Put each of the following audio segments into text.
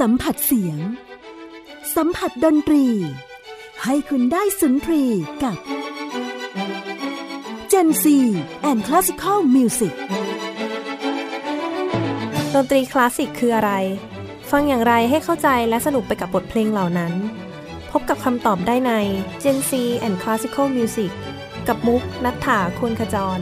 สัมผัสเสียง สัมผัสดนตรี ให้คุณได้สุนทรีกับ Gen C and Classical Music ดนตรีคลาสสิกคืออะไร ฟังอย่างไรให้เข้าใจและสนุกไปกับบทเพลงเหล่านั้น พบกับคำตอบได้ใน Gen C and Classical Music กับมุกนัฐถาควรขจร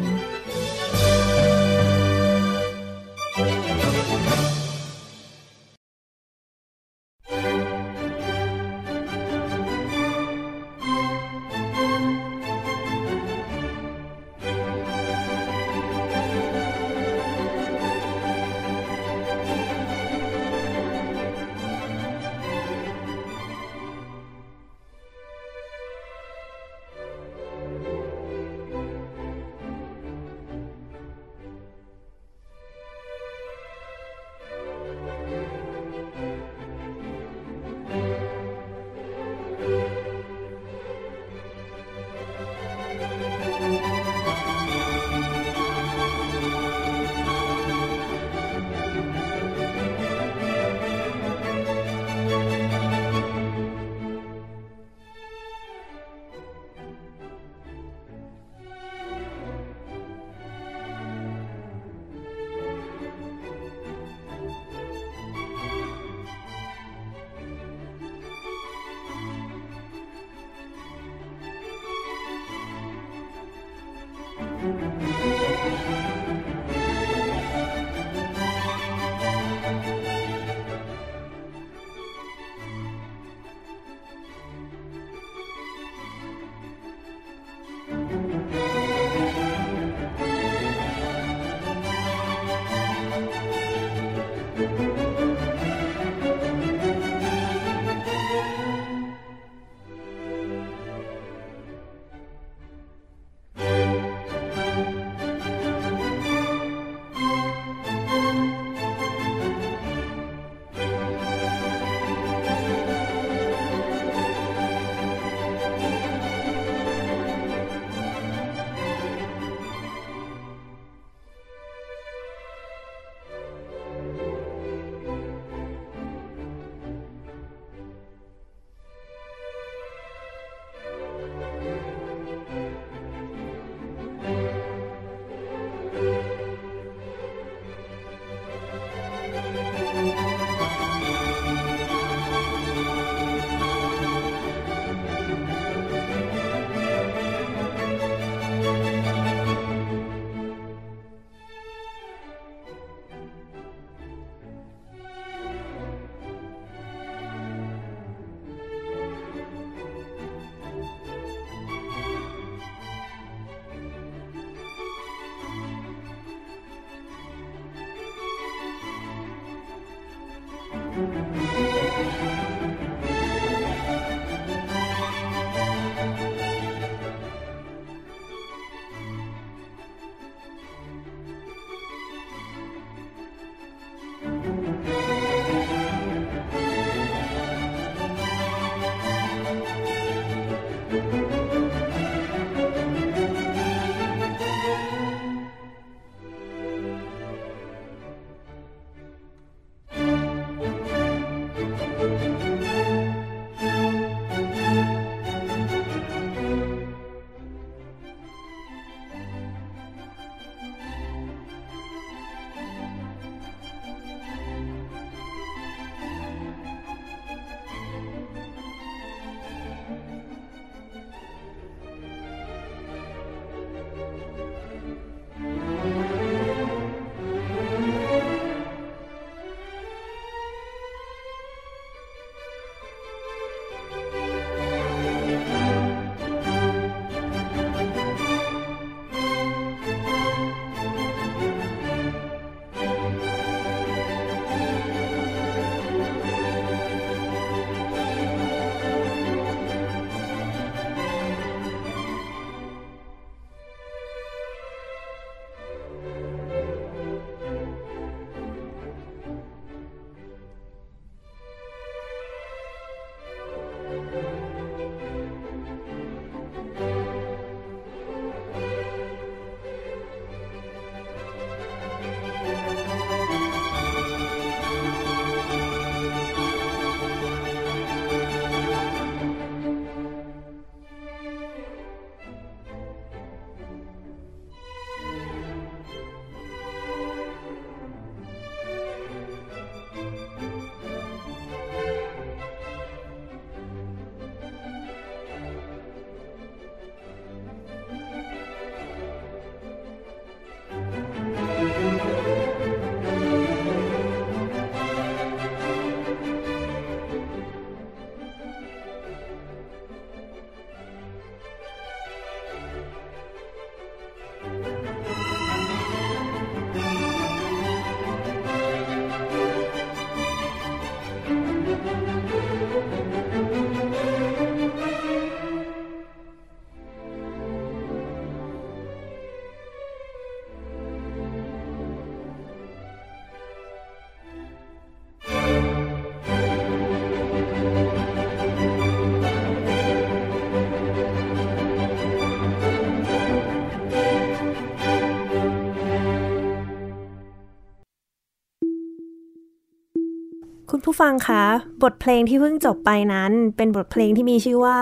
ผู้ฟังคะ บทเพลงที่เพิ่งจบไปนั้น เป็นบทเพลงที่มีชื่อว่า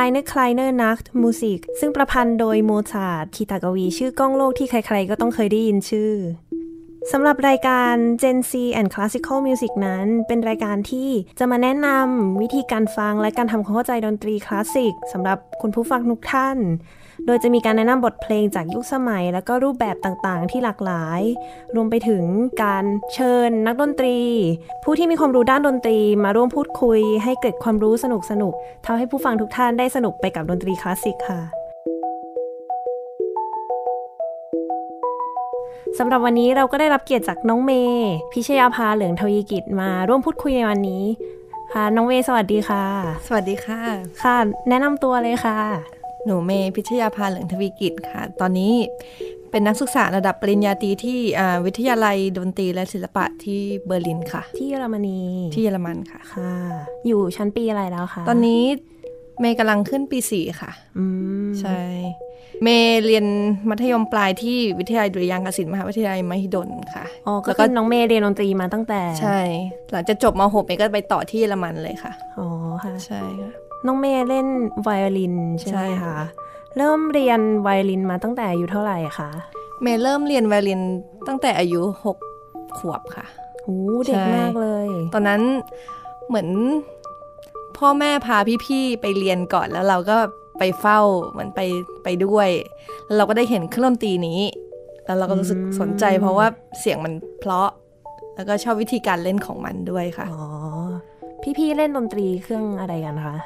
Eine kleine Nachtmusik ซึ่งประพันธ์โดยโมซาร์ทคีตกวี ชื่อก้องโลกที่ใครๆ ก็ต้องเคยได้ยินชื่อสำหรับรายการ Gen C and Classical Music นั้น เป็นรายการที่จะมาแนะนำวิธีการฟังและการทำความเข้าใจดนตรีคลาสสิกสำหรับคุณผู้ฟังทุกท่าน โดยจะมีการแนะนำบทเพลงจากยุคสมัย และก็รูปแบบต่างๆ ที่หลากหลาย รวมไปถึงการเชิญนักดนตรี ผู้ที่มีความรู้ด้านดนตรีมาร่วมพูดคุย ให้เกิดความรู้สนุกๆทำให้ผู้ฟังทุกท่านได้สนุกไปกับดนตรีคลาสสิกค่ะสำหรับวันนี้เราก็ได้รับเกียรติจากน้องเมย์พิชยาภาเหลืองทวีกิจมาร่วมพูดคุยในวันนี้ค่ะน้องเมย์สวัสดีค่ะ สวัสดีค่ะ ค่ะ แนะนำตัวเลยค่ะ หนูเมย์พิชยาภาเหลืองทวีกิจค่ะ ตอนนี้เป็นนักศึกษาระดับปริญญาตรีที่อ่าวิทยาลัยดนตรีและศิลปะที่เบอร์ลินค่ะ ที่เยอรมนีที่เยอรมันค่ะค่ะ อยู่ชั้นปีอะไรแล้วคะตอนนี้เมย์กำลังขึ้นปีสี่ค่ะอืมใช่ เมย์เรียนมัธยมปลายที่วิทยาลัยดุริยางคศิลป์มหาวิทยาลัยมหิดลค่ะอ๋อก็แล้วคือน้องเมย์เรียนดนตรีมาตั้งแต่ ใช่ หลังจากจบม .6 เมย์ก็ไปต่อที่เยอรมันเลยค่ะอ๋อค่ะใช่ค่ะ น้องเมย์เล่นไวโอลินใช่ไหใช่มค่ะคะเริ่มเรียนไวโอลินมาตั้งแต่อายุเท่าไหร่คะเมย์เริ่มเรียนไวโอลินตั้งแต่อายุหกขวบค่ะโอ้เด็กใช่มากเลย ตอนนั้นเหมือนพ่อแม่พาพี่ๆไปเรียนก่อนแล้วเราก็ไปเฝ้าเหมือนไปไปด้วย แล้วเราก็ได้เห็นเครื่องดนตรีนี้ แล้วเราก็รู้สึกสนใจ เพราะว่าเสียงมันเพราะ แล้วก็ชอบวิธีการเล่นของมันด้วยค่ะ อ๋อ พี่ๆเล่นดนตรีเครื่องอะไรกันคะ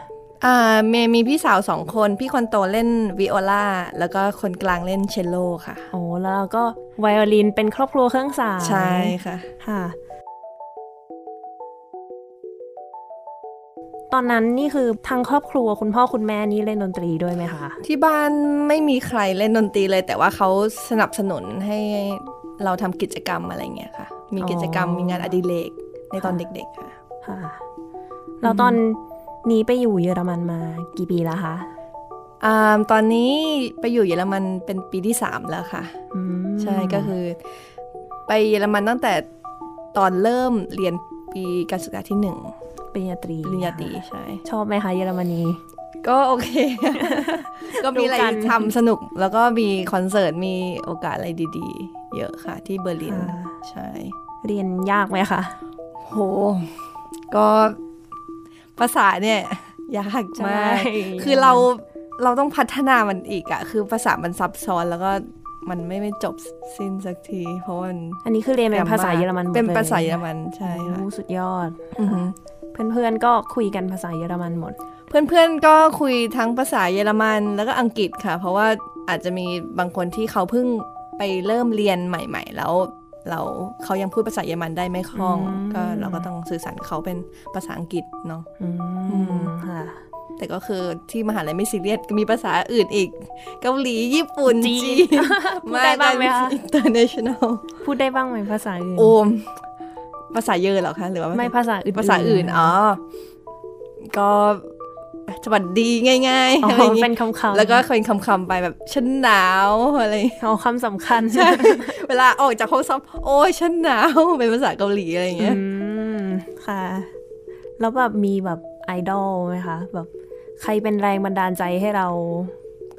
อ่าเมย์มีพี่สาวสองคน พี่คนโตเล่นวิโอลาแล้วก็คนกลางเล่นเชลโลค่ะ โอ้แล้วเราก็ไวโอลินเป็นครอบครัวเครื่องสายใช่ค่ะค่ะ ตอนนั้นนี่คือทางครอบครัวคุณพ่อคุณแม่นี่เล่นดนตรีด้วยไหมคะ ที่บ้านไม่มีใครเล่นดนตรีเลย แต่ว่าเขาสนับสนุนให้เราทำกิจกรรมอะไรเงี้ยค่ะ มีกิจกรรมอ๋อมีงานอดิเรกในตอนค่ะเด็กๆค่ะค่ะแล้วตอน นี้ไปอยู่เยอรมันมากี่ปีแล้วคะอ่าตอนนี้ไปอยู่เยอรมันเป็นปีที่สามแล้วค่ะอืมใช่ก็คือ ไปเยอรมันตั้งแต่ตอนเริ่มเรียนปีการศึกษาที่หนึ่งปริญญาตรีปริญญาตรีใช่ชอบไหมคะเยอรมนี ก็โอเค ก็มีอะไรดูกันทำสนุกแล้วก็มีคอนเสิร์ตมีโอกาสอะไรดีๆ เยอะค่ะ ที่เบอร์ลินใช่ เรียนยากไหมคะโหก็ ภาษาเนี่ยยากมากใช่คือเราเราต้องพัฒนามันอีกอะคือภาษามันซับซ้อนแล้วก็มันไม่ไม่จบสิ้นสักที เพราะมันอันนี้คือเรียนเป็นภาษาเยอรมันหมดเป็นลภาษาเยอรมันใช่ค่ะโอ้สุดยอดอือฮึเพื่อนๆก็คุยกันภาษาเยอรมันหมด เพื่อนๆก็คุยทั้งภาษาเยอรมันแล้วก็อังกฤษค่ะ เพราะว่าอาจจะมีบางคนที่เขาเพิ่งไปเริ่มเรียนใหม่ ๆ แล้ว เราเขายังพูดภาษาเยอรมันได้ไม่คล่องอืมก็เราก็ต้องสื่อสารเขาเป็นภาษาอังกฤษเนาะอือืมมค่ะแต่ก็คือที่มหาลัยไม่ซีเรียสมีภาษาอื่นอีก เกาหลีญี่ปุ่นจีนจีนพูดได้บ้างไหมคะ international พูดได้บ้างไหมภาษาอื่นโอมภาษาเยอะเหรอคะหรือว่าไม่ภาษาอื่นภาษาอื่นอ๋อก็ สวัสดีง่ายๆอ๋ออะไรอย่างงี้เป็นคำๆแล้วก็เป็นคำๆไปแบบฉันหนาวอะไรเอาคำสำคัญใช่เวลาออกจากห้องซ้อมโอ้ยฉันหนาวเป็นภาษาเกาหลีอะไรอย่างเงี้ยอืมค่ะ แล้วแบบมีแบบไอดอลไหมคะแบบใครเป็นแรงบันดาลใจให้เรา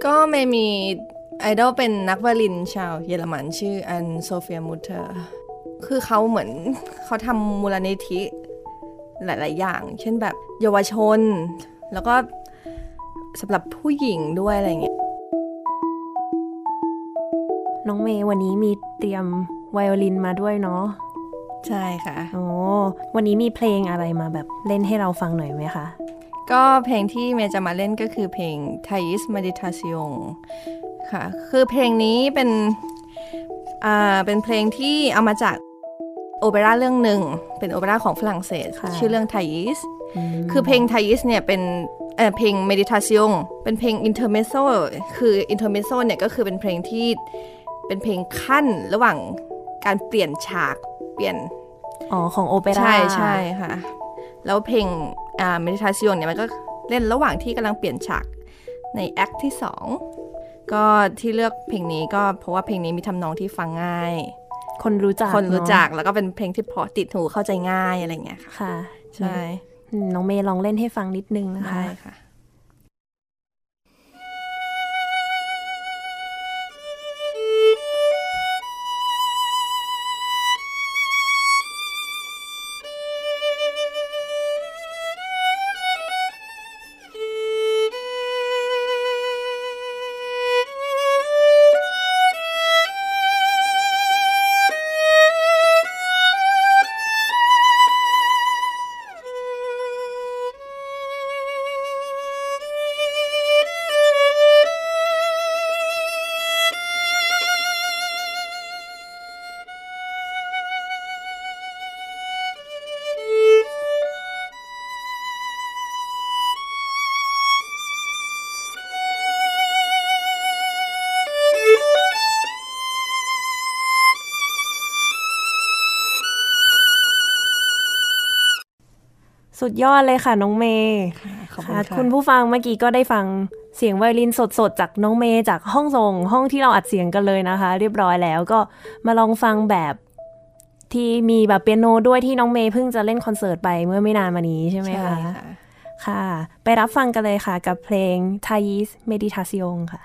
ก็ไม่มีไอดอลเป็นนักไวโอลินชาวเยอรมันชื่อ Anne-Sophie Mutter คือเขาเหมือนเขาทำมูลนิธิหลาย ๆ อย่าง เช่นแบบเยาวชน แล้วก็สำหรับผู้หญิงด้วยอะไรอย่างเงี้ย น้องเมย์วันนี้มีเตรียมไวโอลินมาด้วยเนาะ ใช่ค่ะ โอ้วันนี้มีเพลงอะไรมาแบบเล่นให้เราฟังหน่อยไหมคะ ก็เพลงที่เมย์จะมาเล่นก็คือเพลง Thais Meditation ค่ะ คือเพลงนี้เป็น อ่า เป็นเพลงที่เอามาจากโอเปร่าเรื่องหนึ่ง เป็นโอเปร่าของฝรั่งเศสค่ะชื่อเรื่อง Thais ม คือเพลง Thais เนี่ยเป็นเอ่อเพลง Meditation เป็นเพลง Intermezzo คือ Intermezzo เนี่ยก็คือเป็นเพลงที่เป็นเพลงขั้นระหว่างการเปลี่ยนฉากเปลี่ยน อ๋อ ของโอเปร่า ใช่ใช่ค่ะ แล้วเพลงอ่า meditation เนี่ยมันก็เล่นระหว่างที่กำลังเปลี่ยนฉากในแอคที่สองก็ที่เลือกเพลงนี้ก็เพราะว่าเพลงนี้มีทำนองที่ฟังง่าย คนรู้จักคนรู้เอะจักแล้วก็เป็นเพลงที่เพราะติดหูเข้าใจง่ายอะไรเงี้ยค่ะค่ะใช่อืม น้องเมย์ลองเล่นให้ฟังนิดนึงนะคะได้ค่ะ สุดยอดเลยค่ะน้องเมย์ขอบคุณค่ะค่ะคุณผู้ฟังเมื่อกี้ก็ได้ฟังเสียงไวโอลินสดๆ จากน้องเมย์จากห้องส่งห้องที่เราอัดเสียงกันเลยนะคะ เรียบร้อยแล้วก็มาลองฟังแบบที่มีแบบเปียโนด้วยที่น้องเมย์เพิ่งจะเล่นคอนเสิร์ตไปเมื่อไม่นานมานี้ใช่ไหมใช่คะค่ะค่ะ ไปรับฟังกันเลยค่ะกับเพลง Thais Meditation ค่ะ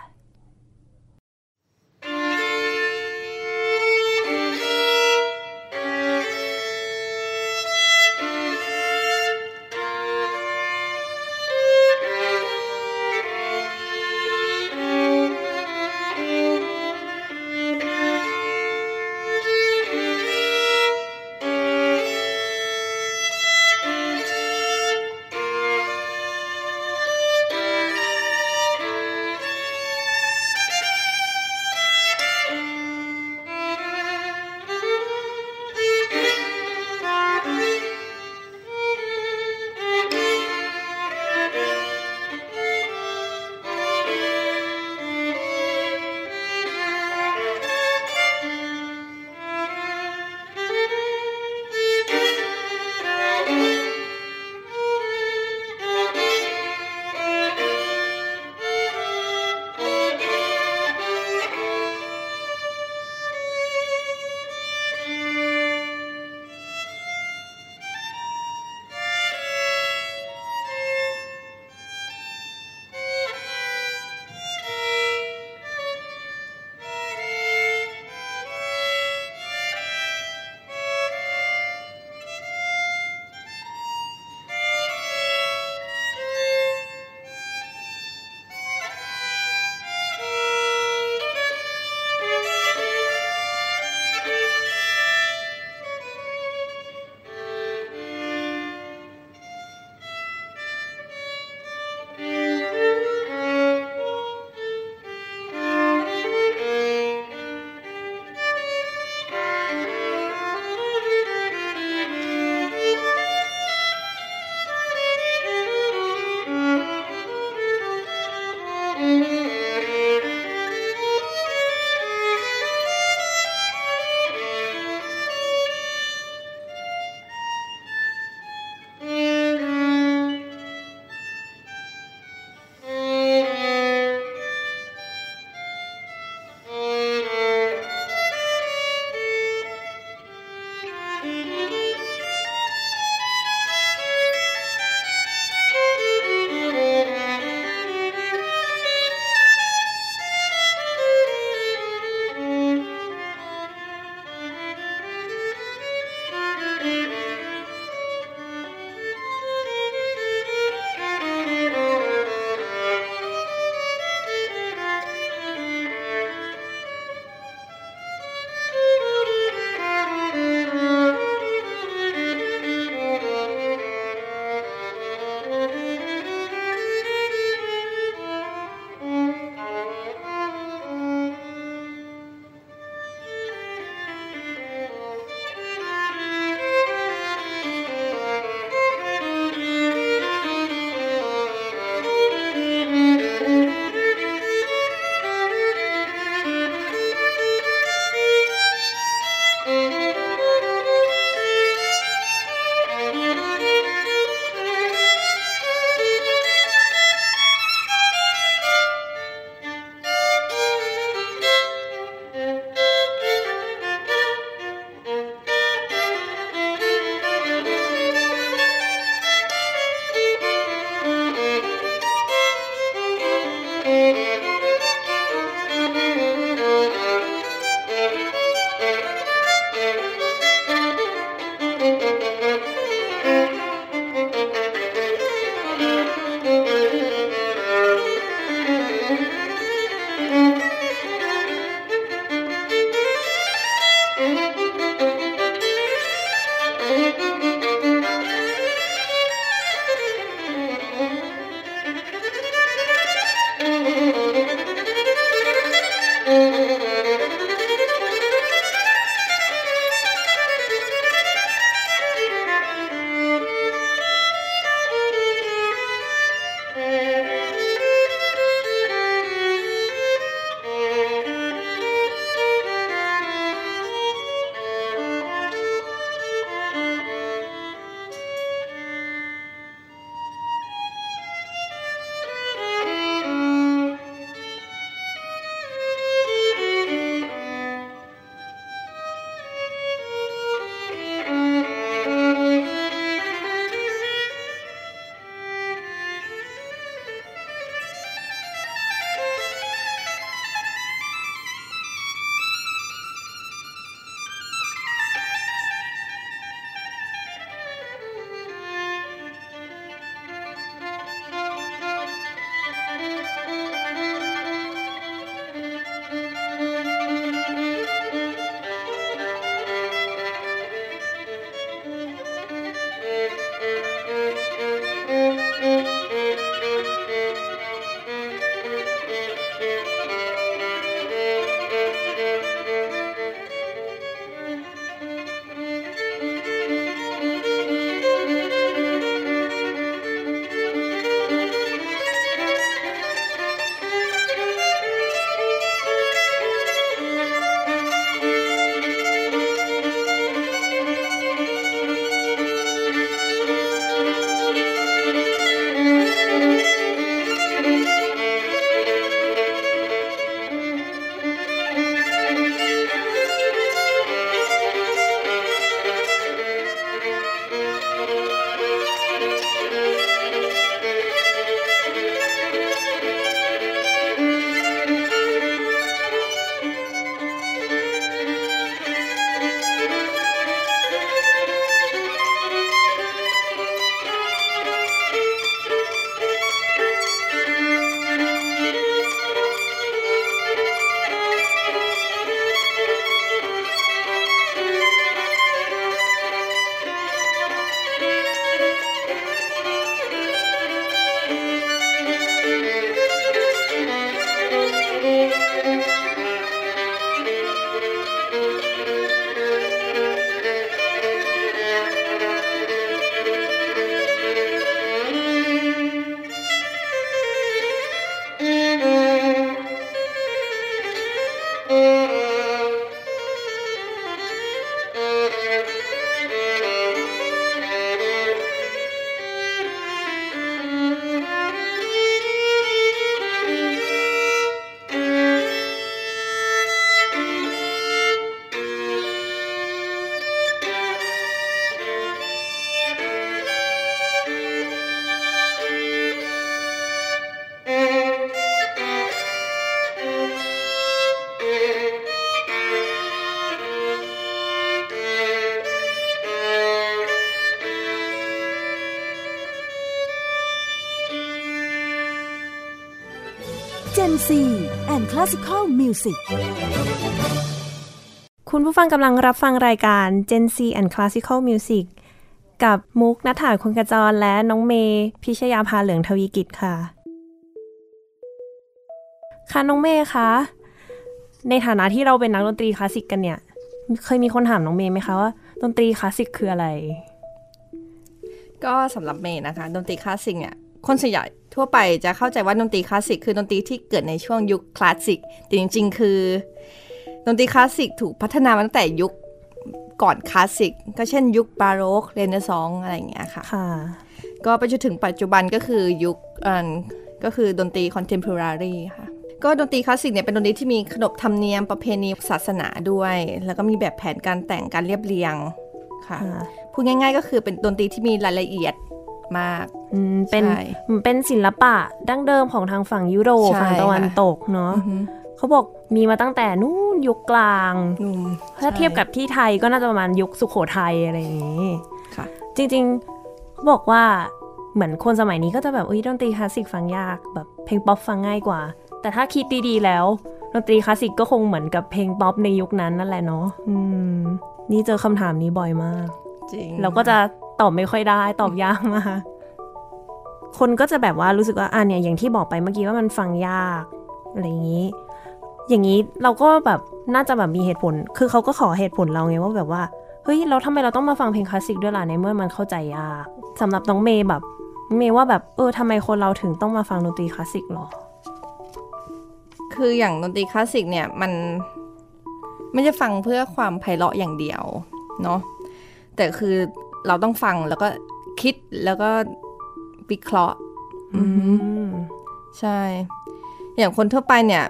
C and Classical Music คุณผู้ฟังกำลังรับฟังรายการ Gen C and Classical Music กับมุกนัฐาคุณกระจรและน้องเมย์พิชยาภาเหลืองทวีกิจค่ะ ค่ะน้องเมย์คะ ในฐานะที่เราเป็นนักดนตรีคลาสสิกกันเนี่ย เคยมีคนถามน้องเมย์ไหมคะว่าดนตรีคลาสสิกคืออะไร ก็สำหรับเมย์นะคะ ดนตรีคลาสสิกเนี่ยคนส่วนใหญ่ ทั่วไปจะเข้าใจว่าดนตรีคลาสสิกคือดนตรีที่เกิดในช่วงยุคคลาสสิกแต่จริง ๆ คือดนตรีคลาสสิกถูกพัฒนามาตั้งแต่ยุคก่อนคลาสสิกก็เช่นยุคบาโรกเรเนซองส์อะไรอย่างเงี้ยค่ะค่ะก็ไปจนถึงปัจจุบันก็คือยุคเอ่อก็คือดนตรี contemporary ค่ะ ก็ดนตรีคลาสสิกเนี่ยเป็นดนตรีที่มีขนบธรรมเนียมประเพณีศาสนาด้วย แล้วก็มีแบบแผนการแต่งการเรียบเรียงค่ะค่ะพูดง่าย ๆ ก็คือเป็นดนตรีที่มีรายละเอียด มากอืมเป็นใช่เหมือนเป็นศิลปะดั้งเดิมของทางฝั่งยุโรปใช่ฝั่งตะวันค่ะตกเนาะเขาบอกมีมาตั้งแต่นู้นยุคกลางอืมถ้าใช่เทียบกับที่ไทยก็น่าจะประมาณยุคสุโขทัยอะไรอย่างนี้ค่ะจริงๆบอกว่าเหมือนคนสมัยนี้ก็จะแบบอุ้ยดนตรีคลาสสิกฟังยากแบบเพลงป๊อปฟังง่ายกว่า แต่ถ้าคิดดีๆแล้วดนตรีคลาสสิกก็คงเหมือนกับเพลงป๊อปในยุคนั้นนั่นแหละเนาะอืมนี่เจอคำถามนี้บ่อยมากจริงเราก็จะ ตอบไม่ค่อยได้ ตอบยากมากคนก็จะแบบว่ารู้สึกว่าอะเนี่ยอย่างที่บอกไปเมื่อกี้ว่ามันฟังยากอะไรอย่างนี้ อย่างนี้เราก็แบบน่าจะแบบมีเหตุผล คือเขาก็ขอเหตุผลเราไงว่าแบบว่าเฮ้ยเราทำไมเราต้องมาฟังเพลงคลาสสิกด้วยล่ะในเมื่อมันเข้าใจยากสำหรับน้องเมย์แบบ เมย์ว่าแบบเออทำไมคนเราถึงต้องมาฟังดนตรีคลาสสิกหรอ คืออย่างดนตรีคลาสสิกเนี่ยมันไม่ได้ฟังเพื่อความไพเราะอย่างเดียวเนาะแต่คือ เราต้องฟังแล้วก็คิดแล้วก็วิเคราะห์อืมใช่ อย่างคนทั่วไปเนี่ย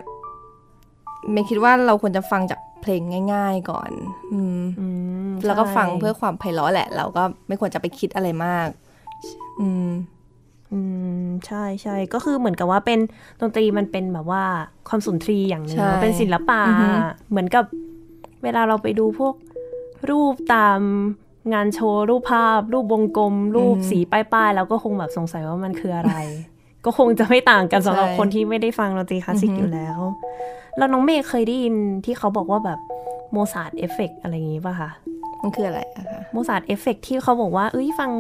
เมย์คิดว่าเราควรจะฟังจากเพลงง่าย ๆก่อน อืมอืมแล้วก็ฟังใช่เพื่อความไพเราะแหละ เราก็ไม่ควรจะไปคิดอะไรมาก อืม อืม ใช่ใช่ ก็คือเหมือนกับว่าเป็นดนตรีมันเป็นแบบว่าความสุนทรีย์อย่างหนึ่งใช่เนอะเป็นศิลปะอือฮึเหมือนกับเวลาเราไปดูพวกรูปตาม งานโชว์รูปภาพ รูปวงกลม รูปสีป้ายๆแล้วก็คงแบบสงสัยว่ามันคืออะไร ก็คงจะไม่ต่างกันสำหรับคนที่ไม่ได้ฟังดนตรีคลาสสิกอยู่แล้ว แล้วน้องเมย์เคยได้ยินที่เขาบอกว่าแบบ Mozart effect อะไรอย่างงี้ป่ะคะมันคืออะไรอะคะ Mozart effect ที่เขาบอกว่าเอ้ยฟัง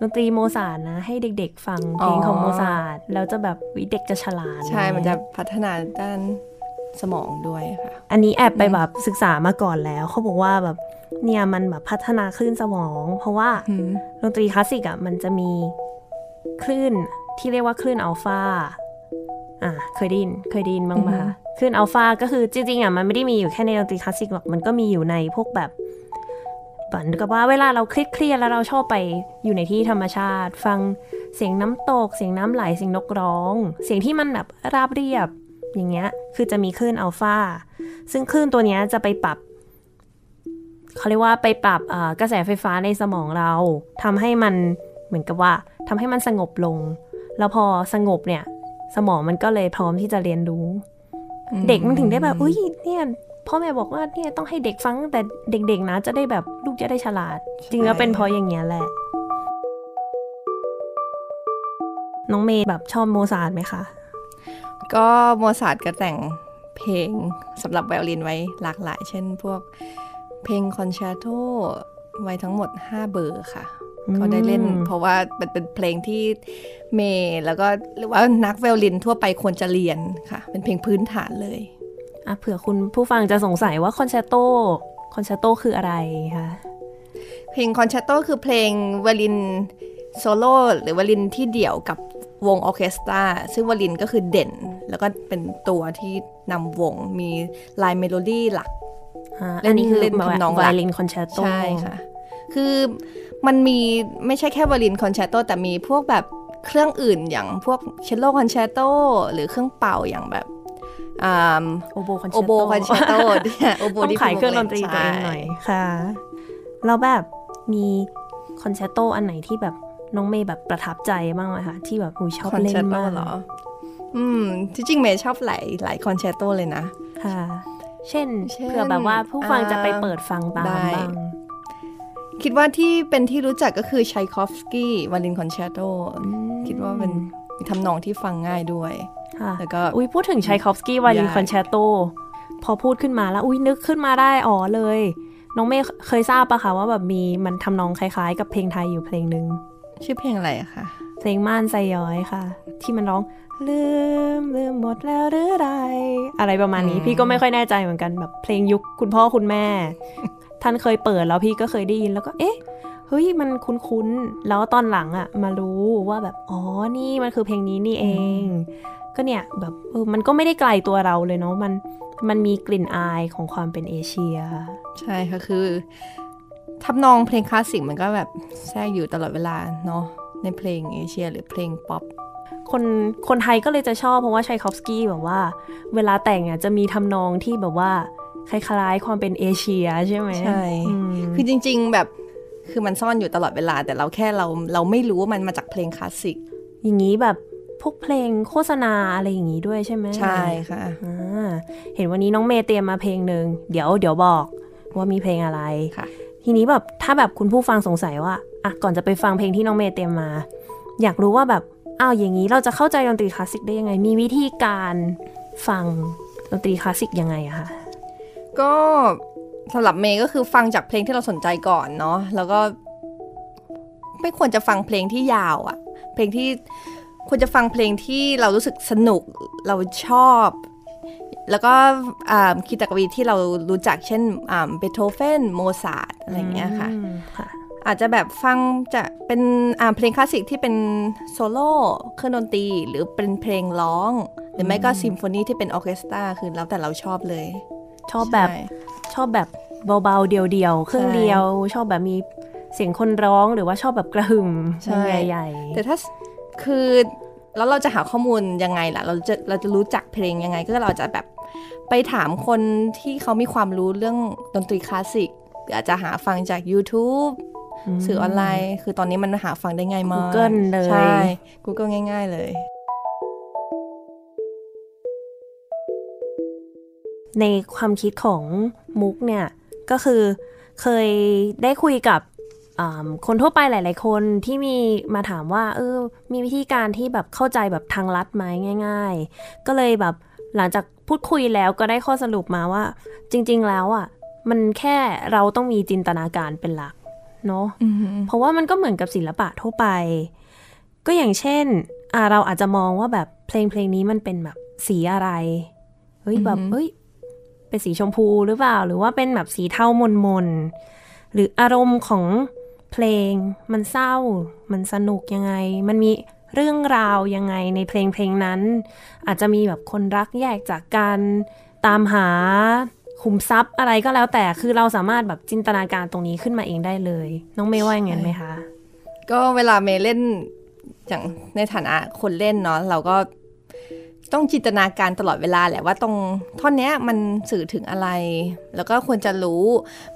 ดนตรีโมซาร์ทนะ ให้เด็ก ๆ ฟังเพลงของโมซาร์ทแล้วจะแบบวิเด็กจะฉลาดใช่มันจะพัฒนาด้าน สมองด้วยค่ะ อันนี้แอบไปแบบศึกษามาก่อนแล้ว เขาบอกว่าแบบเนี่ยมันแบบพัฒนาคลื่นสมอง เพราะว่าอืมดนตรีคลาสสิกอะมันจะมีคลื่นที่เรียกว่าคลื่นอัลฟาอะเคยได้ยินเคยได้ยินบ้างไหมคะคลื่นอัลฟาก็คือจริงๆอะมันไม่ได้มีอยู่แค่ในดนตรีคลาสสิกหรอกมันก็มีอยู่ในพวกแบบเหมือนกับว่าเวลาเราเครียดๆแล้วเราชอบไปอยู่ในที่ธรรมชาติ ฟังเสียงน้ำตก เสียงน้ำไหลเสียงนกร้อง เสียงที่มันแบบราบเรียบ อย่างเงี้ยคือจะมีคลื่นอัลฟาซึ่งคลื่นตัวเนี้ยจะไปปรับเขาเรียกว่าไปปรับอ่ากระแสไฟฟ้าในสมองเราทำให้มันเหมือนกับว่าทำให้มันสงบลง แล้วพอสงบเนี่ย สมองมันก็เลยพร้อมที่จะเรียนรู้ เด็กมันถึงได้แบบอุ้ยเนี่ยพ่อแม่บอกว่าเนี่ยต้องให้เด็กฟังตั้งแต่เด็กๆนะจะได้แบบลูกจะได้ฉลาด จริงแล้วเป็นเพราะอย่างเงี้ยแหละ น้องเมย์แบบชอบโมซาร์ทไหมคะ ก็โมซาร์ทก็แต่งเพลงสำหรับไวโอลินไว้หลากหลาย เช่นพวกเพลงคอนแชร์โตไว้ทั้งหมด 5 เบอร์ค่ะอืมเขาได้เล่น เพราะว่าเป็นเป็นเพลงที่เมย์แล้วก็หรือว่านักไวโอลินทั่วไปควรจะเรียนค่ะ เป็นเพลงพื้นฐานเลยอะเผื่อคุณผู้ฟังจะสงสัยว่าคอนแชร์โตคอนแชร์โตคืออะไรคะเพลงคอนแชร์โตคือเพลงไวโอลินโซโล่หรือไวโอลินที่เดี่ยวกับ วงออร์เคสตราซึ่งไวโอลินก็คือเด่น แล้วก็เป็นตัวที่นำวงมีลายเมโลดี้หลักอ่าเล่นอันนี้คือเล่นแบบทำนองหลักไวโอลินคอนแชร์โตใช่ค่ะคือมันมีไม่ใช่แค่ไวโอลินคอนแชร์โตแต่มีพวกแบบเครื่องอื่นอย่างพวกเชลโลคอนแชร์โตหรือเครื่องเป่าอย่างแบบอ่าโอโบคอนแชร์โตโอโบคอนแชร์โตเนี่ยโอโบต้องที่ขายเครื่องดนตรีตัวเองหน่อยค่ะแล้วแบบมีคอนแชร์โตอันไหนที่แบบ น้องเมย์แบบประทับใจบ้างไหมคะที่แบบอุยชอบคอนแชร์โตเล่นมากเลย อืมที่จริงเมย์ชอบหลายหลายคอนแชร์โตเลยนะ ค่ะเช่นเช่นเผื่อแบบว่าผู้ฟังอ่าจะไปเปิดฟังตามได้บ้างคิดว่าที่เป็นที่รู้จักก็คือไชคอฟสกีไวโอลินคอนแชร์โตคิดว่าเป็นมีทำนองที่ฟังง่ายด้วยค่ะแล้วก็อุ้ยพูดถึงชัยคอฟสกี้วาลินยากคอนแชร์โตพอพูดขึ้นมาแล้วอุ้ยนึกขึ้นมาได้อ๋อเลย น้องเมย์เคยทราบปะคะว่าแบบมีมันทำนองคล้ายๆ กับเพลงไทยอยู่เพลงหนึ่ง ชื่อเพลงอะไรอะคะเพลงม่านไทรย้อยค่ะ ที่มันร้องลืมลืมหมดแล้วหรือไร อะไรประมาณนี้ พี่ก็ไม่ค่อยแน่ใจเหมือนกันแบบเพลงยุคคุณพ่อคุณแม่ ท่านเคยเปิดแล้วพี่ก็เคยได้ยินแล้วก็เอ๊ะเฮ้ยมันคุ้นๆแล้วตอนหลังอะมารู้ว่าแบบอ๋อนี่มันคือเพลงนี้นี่เอง ก็เนี่ยแบบเออมันก็ไม่ได้ไกลตัวเราเลยเนาะมันมันมีกลิ่นอายของความเป็นเอเชีย ใช่ค่ะคือ ทำนองเพลงคลาสสิกมันก็แบบแทรกอยู่ตลอดเวลาเนาะในเพลงเอเชีย หรือเพลงป๊อปคนคนไทยก็เลยจะชอบเพราะว่าชัยคอฟสกี้แบบว่า เวลาแต่งอะจะมีทำนองที่แบบว่าคล้ายๆ ความเป็นเอเชียใช่ไหมใช่อืมคือจริง ๆแบบคือมันซ่อนอยู่ตลอดเวลา แต่เราแค่เราเราไม่รู้ว่ามันมาจากเพลงคลาสสิกอย่างนี้แบบพวกเพลงโฆษณาอะไรอย่างนี้ด้วยใช่ไหมใช่ค่ะอ่าเห็นวันนี้น้องเมย์เตรียมมาเพลงหนึ่งเดี๋ยวเดี๋ยวบอกว่ามีเพลงอะไรค่ะ ทีนี้แบบถ้าแบบคุณผู้ฟังสงสัยว่าอะก่อนจะไปฟังเพลงที่น้องเมย์เตรียมมา อยากรู้ว่าแบบอ้าวอย่างนี้เราจะเข้าใจดนตรีคลาสสิกได้ยังไง มีวิธีการฟังดนตรีคลาสสิกยังไงอะคะก็สำหรับเมย์ก็คือฟังจากเพลงที่เราสนใจก่อนเนาะแล้วก็ ไม่ควรจะฟังเพลงที่ยาวอะเพลงที่ควรจะฟังเพลงที่เรารู้สึกสนุกเราชอบ แล้วก็คีตกวีที่เรารู้จักเช่นเบโธเฟนโมซาร์ทอะไรอย่างเงี้ยค่ะอืมค่ะอาจจะแบบฟังจะเป็นอ่าเพลงคลาสสิกที่เป็นโซโล่เครื่องดนตรี หรือเป็นเพลงร้อง หรือไม่ก็ซิมโฟนีที่เป็นออร์เคสตราคือแล้วแต่เราชอบเลย ชอบแบบใช่ชอบแบบเบาๆ เดี่ยวๆ เครื่องใช่เดี่ยว ชอบแบบมีเสียงคนร้องหรือว่าชอบแบบกระหึ่มใช่ใหญ่แต่ถ้าคือ แล้วเราจะหาข้อมูลยังไงล่ะ เราจะเราจะรู้จักเพลงยังไง ก็เราจะแบบไปถามคนที่เขามีความรู้เรื่องดนตรีคลาสสิกหรืออาจจะหาฟังจาก YouTube ๆสื่อออนไลน์ คือตอนนี้มันหาฟังได้ง่ายมาก Google เลย ใช่ Google ง่าย ๆ เลย ในความคิดของมุกเนี่ย ก็คือเคยได้คุยกับอ่า คนทั่วไปหลาย ๆ คนที่มีมาถามว่าเออมีวิธีการที่แบบเข้าใจแบบทางลัดไหมง่าย ๆ ก็เลยแบบหลังจากพูดคุยแล้วก็ได้ข้อสรุปมาว่า จริง ๆ แล้วอะมันแค่เราต้องมีจินตนาการเป็นหลักเนาะเพราะว่ามันก็เหมือนกับศิลปะทั่วไป ก็อย่างเช่นอ่าเราอาจจะมองว่าแบบเพลงเพลงนี้มันเป็นแบบสีอะไรเฮ้ยแบบอือหือเฮ้ย เป็นสีชมพูหรือเปล่า หรือว่าเป็นแบบสีเทามนมนๆหรืออารมณ์ของ เพลง มันเศร้า มันสนุกยังไง มันมีเรื่องราวยังไงในเพลงเพลงนั้น อาจจะมีแบบคนรักแยกจากกันตามหาขุมทรัพย์อะไรก็แล้วแต่คือเราสามารถแบบจินตนาการตรงนี้ขึ้นมาเองได้เลย น้องเมย์ว่าอย่างนั้นไหมคะ ก็เวลาเมย์เล่นอย่างในฐานะคนเล่นเนาะเราก็ ต้องจินตนาการตลอดเวลาแหละว่าตรงท่อนเนี้ยมันสื่อถึงอะไร แล้วก็ควรจะรู้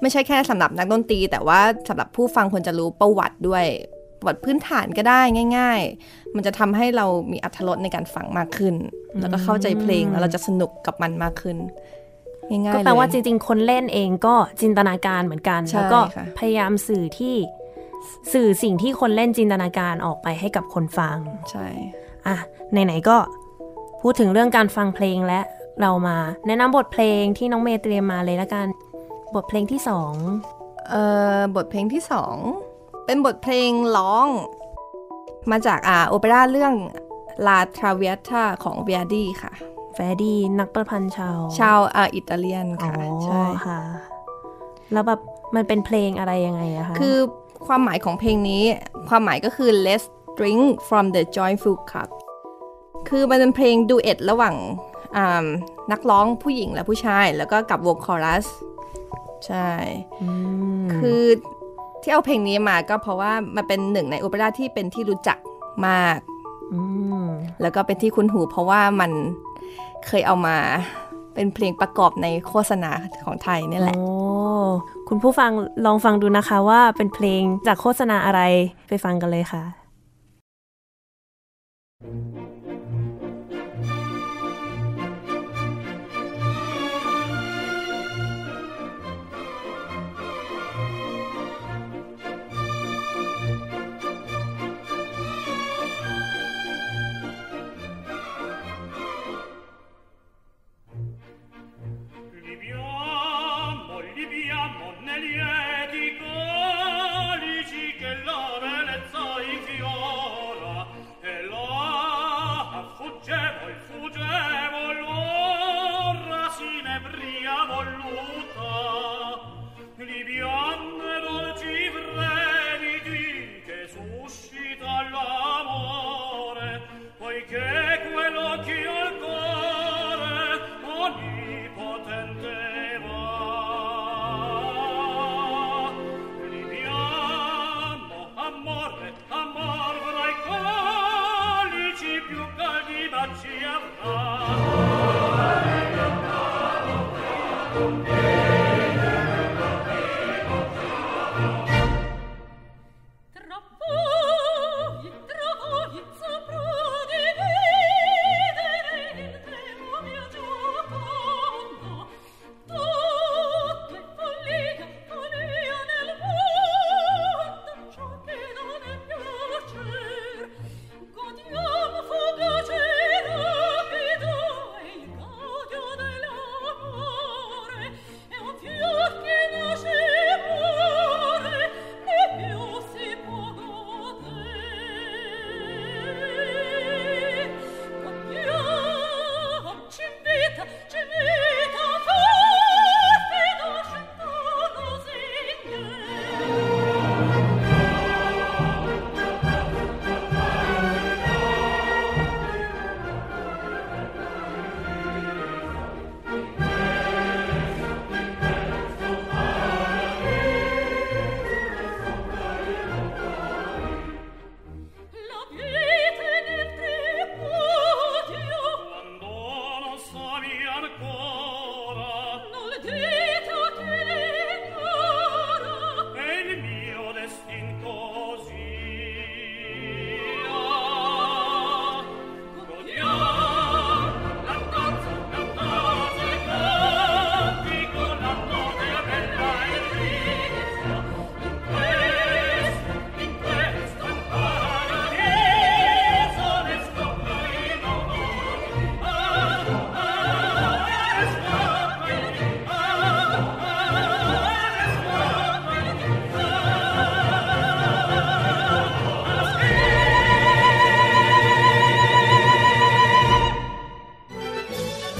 ไม่ใช่แค่สำหรับนักดนตรี แต่ว่าสำหรับผู้ฟังควรจะรู้ประวัติด้วยประวัติพื้นฐานก็ได้ง่าย ๆ มันจะทำให้เรามีอรรถรสในการฟังมากขึ้น แล้วก็เข้าใจเพลงแล้วเราจะสนุกกับมันมากขึ้นง่ายๆก็แปลว่าเยจริง ๆ คนเล่นเองก็จินตนาการเหมือนกันใช่แล้วก็ค่ะพยายามสื่อที่สื่อสิ่งที่คนเล่นจินตนาการออกไปให้กับคนฟัง ใช่ อะ ไหนๆ ก็ พูดถึงเรื่องการฟังเพลงและเรามา แนะนำบทเพลงที่น้องเมย์เตรียมมาเลยละกัน บทเพลงที่สองเอ่อบทเพลงที่สองเป็นบทเพลงร้อง มาจากอ่าโอเปร่าเรื่อง La Traviata ของ Verdi ค่ะแฟดีนักประพันธ์ชาว ชาวอ่าอิตาเลียนอ๋อค่ะใช่ค่ะ แล้วแบบมันเป็นเพลงอะไรยังไงอะคะ คือความหมายของเพลงนี้ ความหมายก็คือ Let's drink from the joyful cup คือมันเป็นเพลงดูเอทระหว่างอ่านักร้องผู้หญิงและผู้ชาย แล้วก็กับวงคอรัส ใช่มคือที่เอาเพลงนี้มาก็เพราะว่ามันเป็นหนึ่งในโอเปร่าที่เป็นที่รู้จักมากมแล้วก็เป็นที่คุ้นหูเพราะว่ามันเคยเอามาเป็นเพลงประกอบในโฆษณาของไทยนี่แหละโอ้คุณผู้ฟังลองฟังดูนะคะว่าเป็นเพลงจากโฆษณาอะไรไปฟังกันเลยค่ะ Libiamo,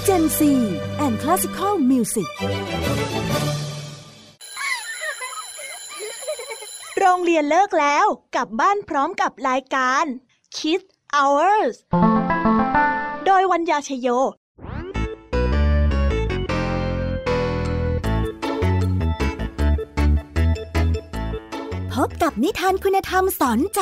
C and Classical Music โรงเรียนเลิกแล้ว กลับบ้านพร้อมกับรายการ Kids Hours โดยวัญญาชยโยพบกับนิทานคุณธรรมสอนใจ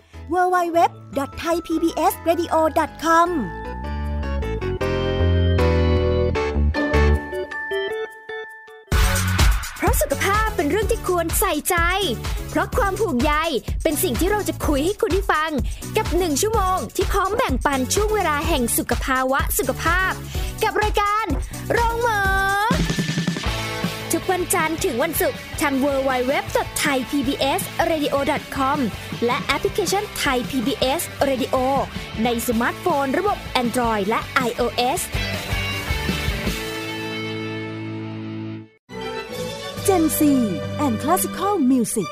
www.thaipbsradio.com เพราะสุขภาพเป็นเรื่องที่ควรใส่ใจ เพราะความผูกใยเป็นสิ่งที่เราจะคุยให้คุณได้ฟัง กับหนึ่งชั่วโมงที่พร้อมแบ่งปันช่วงเวลาแห่งสุขภาวะสุขภาพ กับรายการโรงหมอ วันจันทร์ถึงวันศุกร์ทาง www.thaipbsradio.com และแอปพลิเคชัน Thai PBS Radio ในสมาร์ทโฟน ระบบ Android และ iOS Gen C and Classical Music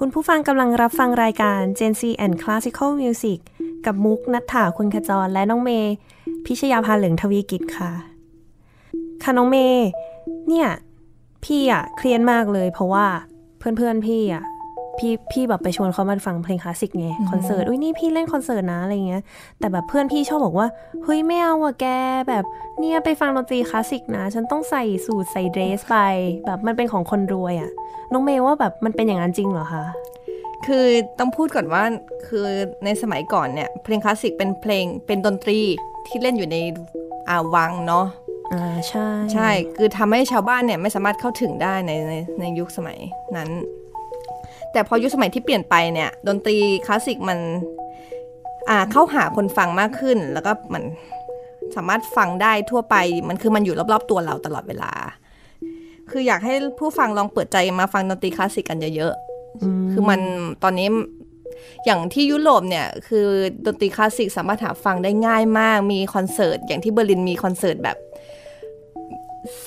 คุณผู้ฟังกำลังรับฟังรายการ Gen C and Classical Music กับมุกนัฐถาคุณขจร และน้องเมย์พิชยาภาเหลืองทวีกิจค่ะ ค่ะน้องเมย์เนี่ย พี่อะเครียดมากเลย เพราะว่าเพื่อนๆพี่อะพี่พี่แบบไปชวนเขามาฟังเพลงคลาสสิกไงคอนเสิร์ตอุ้ยนี่พี่เล่นคอนเสิร์ตนะอะไรเงี้ย แต่แบบเพื่อนพี่ชอบบอกว่าเฮ้ยไม่เอาอะแกแบบเนี่ยไปฟังดนตรีคลาสสิกนะ ฉันต้องใส่สูทใส่เดรสไป แบบมันเป็นของคนรวยอะน้องเมย์ว่าแบบมันเป็นอย่างนั้นจริงเหรอคะ คือต้องพูดก่อนว่าคือในสมัยก่อนเนี่ย เพลงคลาสสิกเป็นเพลงเป็นดนตรีที่เล่นอยู่ในอาวังเนาะอ่าใช่ใช่ คือทำให้ชาวบ้านเนี่ยไม่สามารถเข้าถึงได้ในในในยุคสมัยนั้น แต่พอยุคสมัยที่เปลี่ยนไปเนี่ย ดนตรีคลาสสิกมันอ่าเข้าหาคนฟังมากขึ้น แล้วก็มันสามารถฟังได้ทั่วไปมันคือมันอยู่รอบๆตัวเราตลอดเวลา คืออยากให้ผู้ฟังลองเปิดใจมาฟังดนตรีคลาสสิกกันเยอะๆ คือมันตอนนี้อย่างที่ยุโรปเนี่ย คือดนตรีคลาสสิกสามารถหาฟังได้ง่ายมาก มีคอนเสิร์ต อย่างที่เบอร์ลินมีคอนเสิร์ตแบบ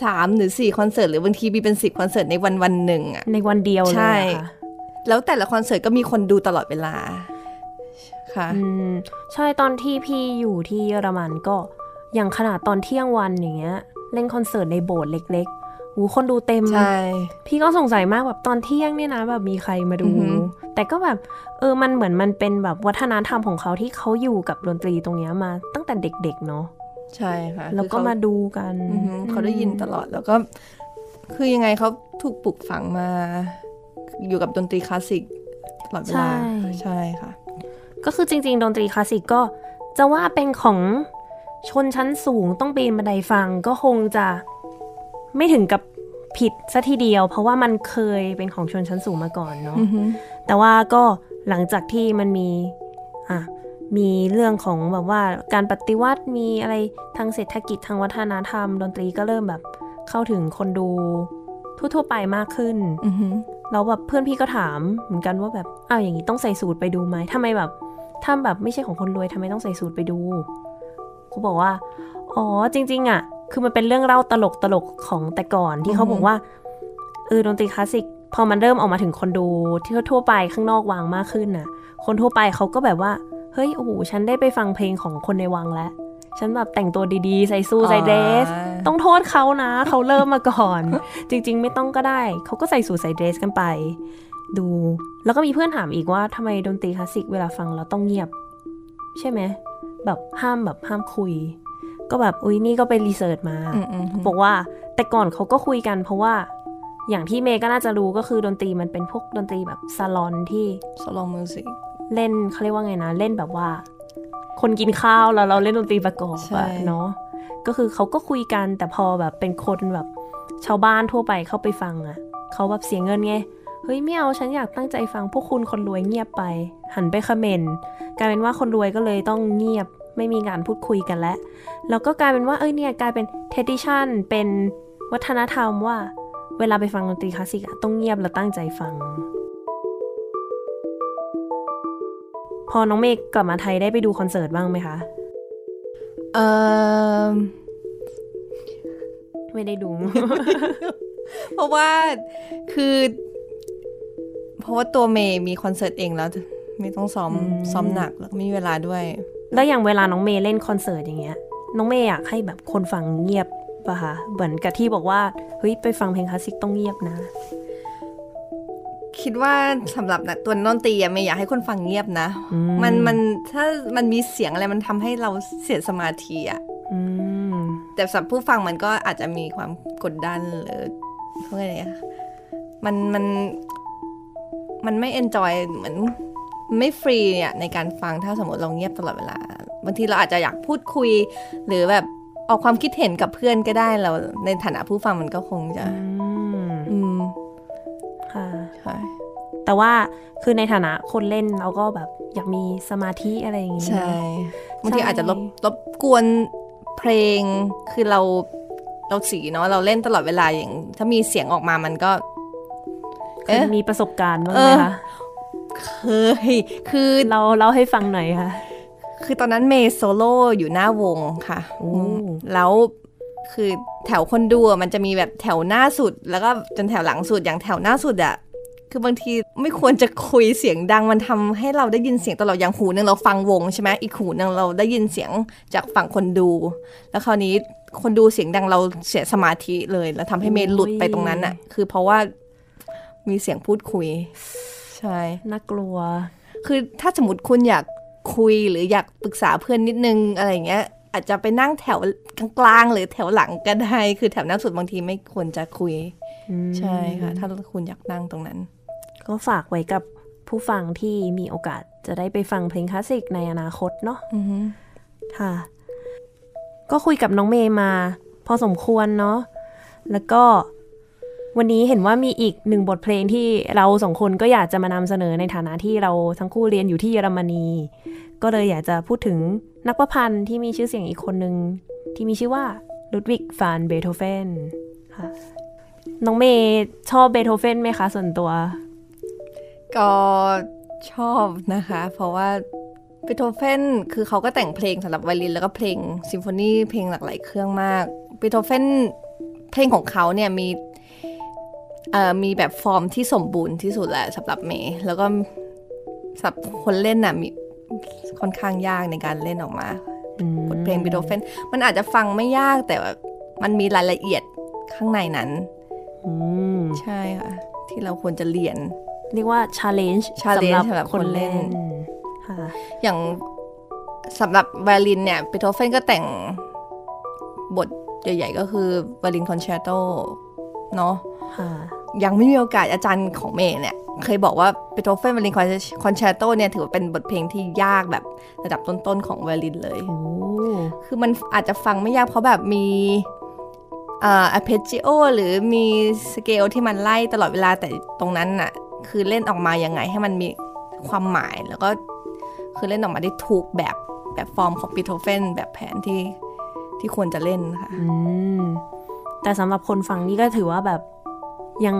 สามหรือสี่คอนเสิร์ต หรือบางทีมีเป็นสิบคอนเสิร์ตในวันวันหนึ่งอะในวันเดียวเลยใช่อะค่ะแล้วแต่ละคอนเสิร์ตก็มีคนดูตลอดเวลาค่ะอืมใช่ตอนที่พี่อยู่ที่เยอรมันก็อย่างขนาดตอนเที่ยงวันอย่างเงี้ย เล่นคอนเสิร์ตในโบสถ์เล็กๆ หูคนดูเต็มใช่พี่ก็สงสัยมากแบบตอนเที่ยงเนี่ยนะแบบมีใครมาดูอือหือแต่ก็แบบเออมันเหมือนมันเป็นแบบวัฒนธรรมของเขาที่เขาอยู่กับดนตรีตรงเนี้ยมาตั้งแต่เด็กๆเนาะใช่ค่ะแล้วก็คือเขมาดูกันอือหือเขาได้ยินตลอดแล้วก็ คือยังไงเขาถูกปลูกฝังมา อยู่กับดนตรีคลาสสิกตลอดเวลาใช่ค่ะ ก็คือจริง ๆ ดนตรีคลาสสิกก็จะว่าเป็นของชนชั้นสูงต้องปีนบันไดฟังก็คงจะ ไม่ถึงกับผิดซะทีเดียว เพราะว่ามันเคยเป็นของชนชั้นสูงมาก่อนเนาะแต่ว่าก็หลังจากที่มันมีอะมีเรื่องของแบบว่าการปฏิวัติมีอะไรทางเศรษฐกิจทางวัฒนธรรม ดนตรีก็เริ่มแบบเข้าถึงคนดูทั่วๆไปมากขึ้นอือหือแล้วแบบเพื่อนพี่ก็ถามเหมือนกันว่าแบบอ้าวอย่างนี้ต้องใส่สูตรไปดูไหมทำไมแบบถ้าแบบไม่ใช่ของคนรวยทำไมต้องใส่สูตรไปดูเขาบอกว่า อ๋อจริง ๆอะ คือมันเป็นเรื่องเล่าตลกตลกๆของแต่ก่อนที่เขาบอกว่าเออดนตรีคลาสสิกพอมันเริ่มออกมาถึงคนดูที่ทั่วๆไปข้างนอกวางมากขึ้นน่ะ คนทั่วไปเขาก็แบบว่าเฮ้ยโอ้โหฉันได้ไปฟังเพลงของคนในวังแล้ว ฉันแบบแต่งตัวดีๆ ใส่ซูใส่เดรสอ่าต้องโทษเขานะ เขาเริ่มมาก่อน จริง ๆ ไม่ต้องก็ได้ เขาก็ใส่สูทใส่เดรสกันไป ดู แล้วก็มีเพื่อนถามอีกว่าทำไมดนตรีคลาสสิกเวลาฟังเราต้องเงียบ ใช่ไหมแบบห้ามแบบห้ามคุย ก็แบบอุ้ยนี่ก็ไป research มาอืมอืมอืมบอกว่าแต่ก่อนเขาก็คุยกันเพราะว่าอย่างที่เมย์ก็น่าจะรู้ก็คือดนตรีมันเป็นพวกดนตรีแบบซาลอนที่ salon music เล่นเขาเรียกว่าไงนะ เล่นแบบว่า คนกินข้าวแล้วเราเล่นดนตรีประกอบใช่อะเนาะก็คือเขาก็คุยกันแต่พอแบบเป็นคนแบบชาวบ้านทั่วไปเข้าไปฟังอะเขาแบบเสียเงินไงเฮ้ยไม่เอาฉันอยากตั้งใจฟังพวกคุณคนรวยเงียบไป หันไปคอมเมนต์กลายเป็นว่าคนรวยก็เลยต้องเงียบ ไม่มีการพูดคุยกันแล้วแล้วก็กลายเป็นว่าเอ้ยเนี่ยกลายเป็น tradition เป็นวัฒนธรรมว่า เวลาไปฟังดนตรีคลาสสิกอะต้องเงียบแล้วตั้งใจฟัง พอน้องเมฆกลับมาไทยได้ไปดูคอนเสิร์ตบ้างไหมคะเออไม่ได้ดู เพราะว่าคือ เพราะว่าตัวเมย์มีคอนเสิร์ตเองแล้ว ไม่ต้องซ้อมอืมซ้อมหนักแล้วก็ไม่มีเวลาด้วย แล้วอย่างเวลาน้องเมย์เล่นคอนเสิร์ตอย่างเงี้ย น้องเมย์อยากให้แบบคนฟังเงียบปะคะเหมือนกับที่บอกว่าเฮ้ยไปฟังเพลงคลาสสิกต้องเงียบนะ คิดว่าสำหรับนะตัวดนตรีอะเมย์อยากให้คนฟังเงียบนะอืมมันมันถ้ามันมีเสียงอะไรมันทำให้เราเสียสมาธิอะอืมแต่สำหรับผู้ฟังมันก็อาจจะมีความกดดันหรือเพื่ออะไรอะมันมันมันไม่เอนจอยเหมือน ไม่ฟรีเนี่ยในการฟังถ้าสมมติเราเงียบตลอดเวลาบางทีเราอาจจะอยากพูดคุย หรือแบบออกความคิดเห็นกับเพื่อนก็ได้เราในฐานะผู้ฟังมันก็คงจะ อืมอืมค่ะใช่แต่ว่าคือในฐานะคนเล่นเราก็แบบอยากมีสมาธิอะไรอย่างงี้ใช่บางทีใช่อาจจะรบรบกวนเพลงคือเราเราสีเนาะเราเล่นตลอดเวลาอย่าง ถ้ามีเสียงออกมามันก็เคยเอ๊ะมีประสบการณ์บ้างไหมเออคะ เคย คือเราเล่าให้ฟังหน่อยค่ะ คือตอนนั้นเมย์โซโล่อยู่หน้าวงค่ะโอ้อืมแล้วคือแถวคนดูอะมันจะมีแบบแถวหน้าสุด แล้วก็จนแถวหลังสุดอย่างแถวหน้าสุดอะคือบางทีไม่ควรจะคุยเสียงดังมันทำให้เราได้ยินเสียงตลอดอย่างหูหนึ่งเราฟังวงใช่ไหมอีกหูหนึ่งเราได้ยินเสียงจากฝั่งคนดู แล้วคราวนี้คนดูเสียงดังเราเสียสมาธิเลย แล้วทำให้เมย์หลุดไปตรงนั้นอะคือเพราะว่ามีเสียงพูดคุย ใช่น่ากลัว คือถ้าสมมติคุณอยากคุยหรืออยากปรึกษาเพื่อนนิดนึงอะไรอย่างเงี้ย อาจจะไปนั่งแถวกลางๆหรือแถวหลังก็ได้คือแถวหน้าสุดบางทีไม่ควรจะคุยอืมใช่ค่ะ ถ้าคุณอยากนั่งตรงนั้น ก็ฝากไว้กับผู้ฟังที่มีโอกาสจะได้ไปฟังเพลงคลาสสิกในอนาคตเนาะอือฮึค่ะ ก็คุยกับน้องเมย์มา พอสมควรเนาะแล้วก็ วันนี้เห็นว่ามีอีกหนึ่งบทเพลงที่เราสองคนก็อยากจะมานำเสนอในฐานะที่เราทั้งคู่เรียนอยู่ที่เยอรมนี ก็เลยอยากจะพูดถึงนักประพันธ์ที่มีชื่อเสียงอีกคนหนึ่งที่มีชื่อว่าลุดวิกฟานเบโธเฟนค่ะน้องเมย์ชอบเบโธเฟนไหมคะส่วนตัว ก็ชอบนะคะ เพราะว่าเบโธเฟนคือเขาก็แต่งเพลงสำหรับไวโอลินแล้วก็เพลงซิมโฟนีเพลงหลากหลายเครื่องมากเบโธเฟนเพลงของเขาเนี่ยมี มีแบบฟอร์มที่สมบูรณ์ที่สุดแหละสำหรับเมย์แล้วก็สำหรับคนเล่นน่ะมีค่อนข้างยากในการเล่นออกมาอืมบทเพลงเบโธเฟนมันอาจจะฟังไม่ยากแต่ว่ามันมีรายละเอียดข้างในนั้นอืมใช่ค่ะ ที่เราควรจะเรียน เรียกว่า challenge challenge สำหรับสำหรับคนเล่นคนเล่นค่ะอย่างสำหรับไวโอลินเนี่ยเบโธเฟนก็แต่งบทใหญ่ๆก็คือไวโอลินคอนแชร์โตเนาะค่ะ ยังไม่มีโอกาสอาจารย์ของเมย์เนี่ย เคยบอกว่าเบโธเฟนไวโอลินคอนแชร์โตเนี่ย ถือว่าเป็นบทเพลงที่ยากแบบระดับต้นๆของไวโอลินเลยโอ้คือมันอาจจะฟังไม่ยากเพราะแบบมีอ่า arpeggio หรือมีสเกลที่มันไล่ตลอดเวลาแต่ตรงนั้นน่ะ คือเล่นออกมายังไงให้มันมีความหมายแล้วก็คือเล่นออกมาได้ถูกแบบแบบฟอร์มของปีโธเฟนแบบแผนที่ที่ควรจะเล่นค่ะอืมแต่สำหรับคนฟังนี่ก็ถือว่าแบบ ยัง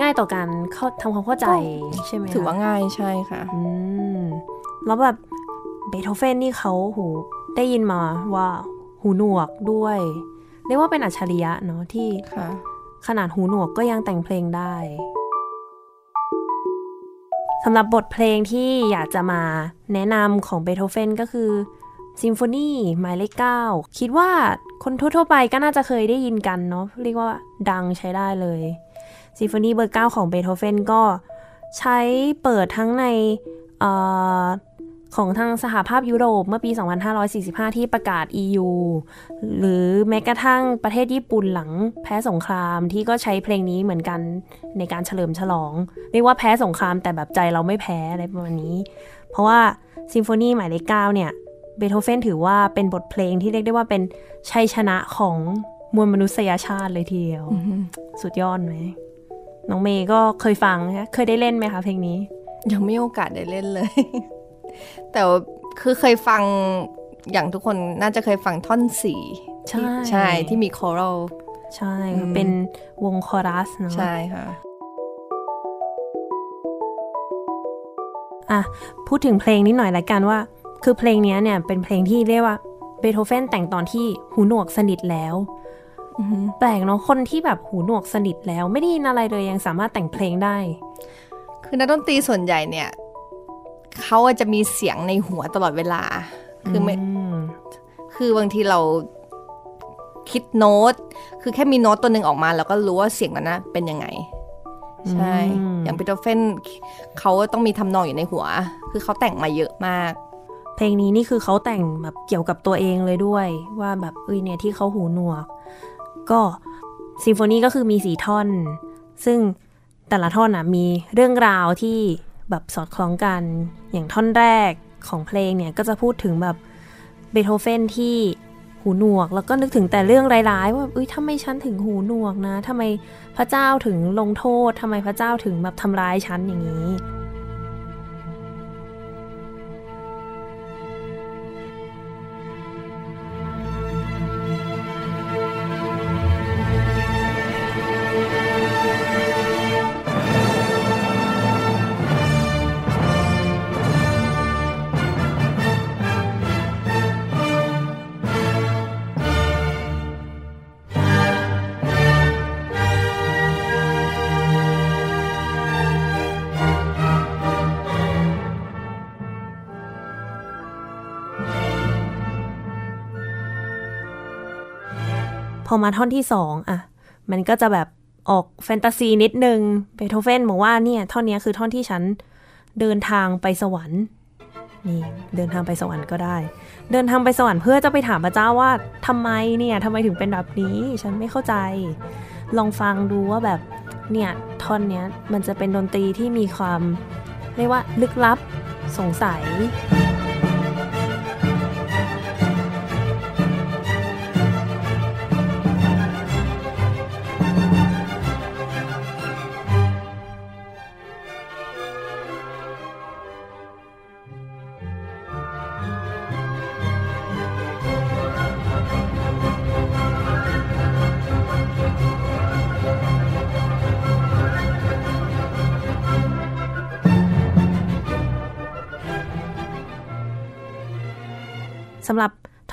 ง่ายต่อการเข้าทำความเข้าใจใช่ไหมคะถือว่าง่ายใช่ค่ะอืมแล้วแบบเบโธเฟนนี่เขาหูได้ยินมาว่าหูหนวกด้วย เรียกว่าเป็นอัจฉริยะเนาะที่ค่ะขนาดหูหนวกก็ยังแต่งเพลงได้สำหรับบทเพลงที่อยากจะมาแนะนำของเบโธเฟนก็คือซิมโฟนีหมายเลข9คิดว่าคนทั่วๆไปก็น่าจะเคยได้ยินกันเนาะเรียกว่าดังใช้ได้เลย ซิมโฟนีเบอร์9ของเบโธเฟนก็ใช้เปิดทั้งในเออของทางสหภาพยุโรปเมื่อปี 2545 ที่ประกาศ EU หรือแม้กระทั่งประเทศญี่ปุ่นหลังแพ้สงครามที่ก็ใช้เพลงนี้เหมือนกันในการเฉลิมฉลอง เรียกว่าแพ้สงครามแต่แบบใจเราไม่แพ้อะไรประมาณนี้ เพราะว่าซิมโฟนีหมายเลขเก้าเนี่ยเบโธเฟนถือว่าเป็นบทเพลงที่เรียกได้ว่าเป็นชัยชนะของมวลมนุษยชาติเลยทีเดียว สุดยอดไหม น้องเมย์ก็เคยฟังนะเคยได้เล่นไหมคะเพลงนี้ ยังไม่มีโอกาสได้เล่นเลย แต่ว่าคือเคยฟังอย่างทุกคนน่าจะเคยฟังท่อนสี่ใช่ใช่ที่มีคอรัลใช่อืมเป็นวงคอรัสเนาะใช่ค่ะอะพูดถึงเพลงนิดหน่อยละกันว่า คือเพลงเนี้ยเนี่ยเป็นเพลงที่เรียกว่าเบโธเฟนแต่งตอนที่หูหนวกสนิทแล้วอือหือ แปลกเนาะคนที่แบบหูหนวกสนิทแล้ว ไม่ได้ยินอะไรเลยยังสามารถแต่งเพลงได้ คือนักดนตรีส่วนใหญ่เนี่ยเขาอาจจะมีเสียงในหัวตลอดเวลา คือไม่มคือบางทีเราคิดโน้ต คือแค่มีโน้ตตัวหนึ่งออกมา แล้วก็รู้ว่าเสียงนั้นนะเป็นยังไง ใช่ อย่างปิโตเฟนเขาต้องมีทำนองอยู่ในหัว คือเขาแต่งมาเยอะมาก เพลงนี้นี่คือเขาแต่งแบบเกี่ยวกับตัวเองเลยด้วย ว่าแบบเอ้ยเนี่ยที่เขาหูหนวก ก็ซิมโฟนีก็คือมีสีท่อน ซึ่งแต่ละท่อนอะมีเรื่องราวที่แบบสอดคล้องกัน อย่างท่อนแรกของเพลงเนี่ยก็จะพูดถึงแบบเบโธเฟนที่หูหนวก แล้วก็นึกถึงแต่เรื่องร้ายๆ ว่าเอ้ยทำไมฉันถึงหูหนวกนะทำไมพระเจ้าถึงลงโทษทำไมพระเจ้าถึงแบบทำร้ายฉันอย่างนี้ อมาท่อนที่สองอะมันก็จะแบบออกแฟนตาซีนิดนึงเบโธเฟนบอกว่าเนี่ยท่อนนี้คือท่อนที่ฉันเดินทางไปสวรรค์นี่เดินทางไปสวรรค์ก็ได้ เดินทางไปสวรรค์เพื่อจะไปถามพระเจ้าว่าทำไมเนี่ยทำไมถึงเป็นแบบนี้ ฉันไม่เข้าใจ ลองฟังดูว่าแบบเนี่ยท่อนเนี้ยมันจะเป็นดนตรีที่มีความ เรียกว่าลึกลับสงสัย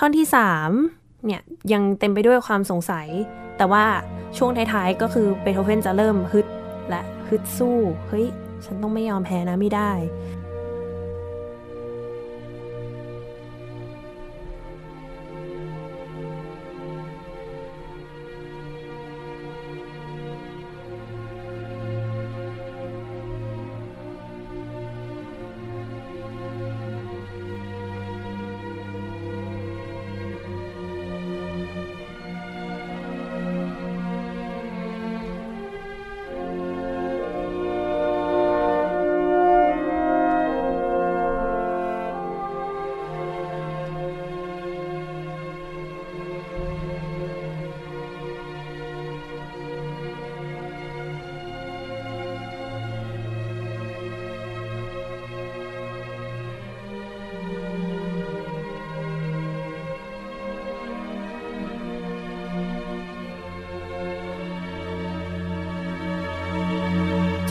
อนที่ 3 เนี่ยยังเต็มไปด้วยความสงสัย แต่ว่าช่วงท้ายๆ ก็คือเบโธเฟนจะเริ่มฮึดและฮึดสู้ เฮ้ย ฉันต้องไม่ยอมแพ้นะไม่ได้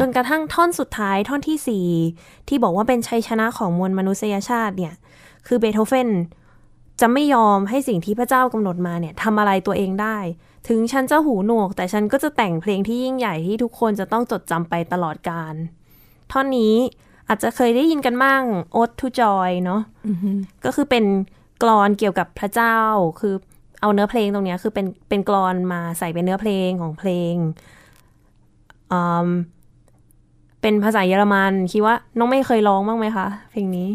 จนกระทั่งท่อนสุดท้ายท่อนที่ 4 ที่บอกว่าเป็นชัยชนะของมวลมนุษยชาติเนี่ย คือเบโธเฟนจะไม่ยอมให้สิ่งที่พระเจ้ากำหนดมาเนี่ยทำอะไรตัวเองได้ ถึงฉันจะหูหนวก แต่ฉันก็จะแต่งเพลงที่ยิ่งใหญ่ที่ทุกคนจะต้องจดจำไปตลอดกาลท่อนนี้อาจจะเคยได้ยินกันบ้าง Ode to Joy เนาะก็คือเป็นกลอนเกี่ยวกับพระเจ้า คือเอาเนื้อเพลงตรงเนี้ยคือเป็นเป็นกลอนมาใส่เป็นเนื้อเพลงของเพลงอืม เป็นภาษาเยอรมัน คิดว่าน้องไม่เคยร้องบ้างไหมคะ เพลงนี้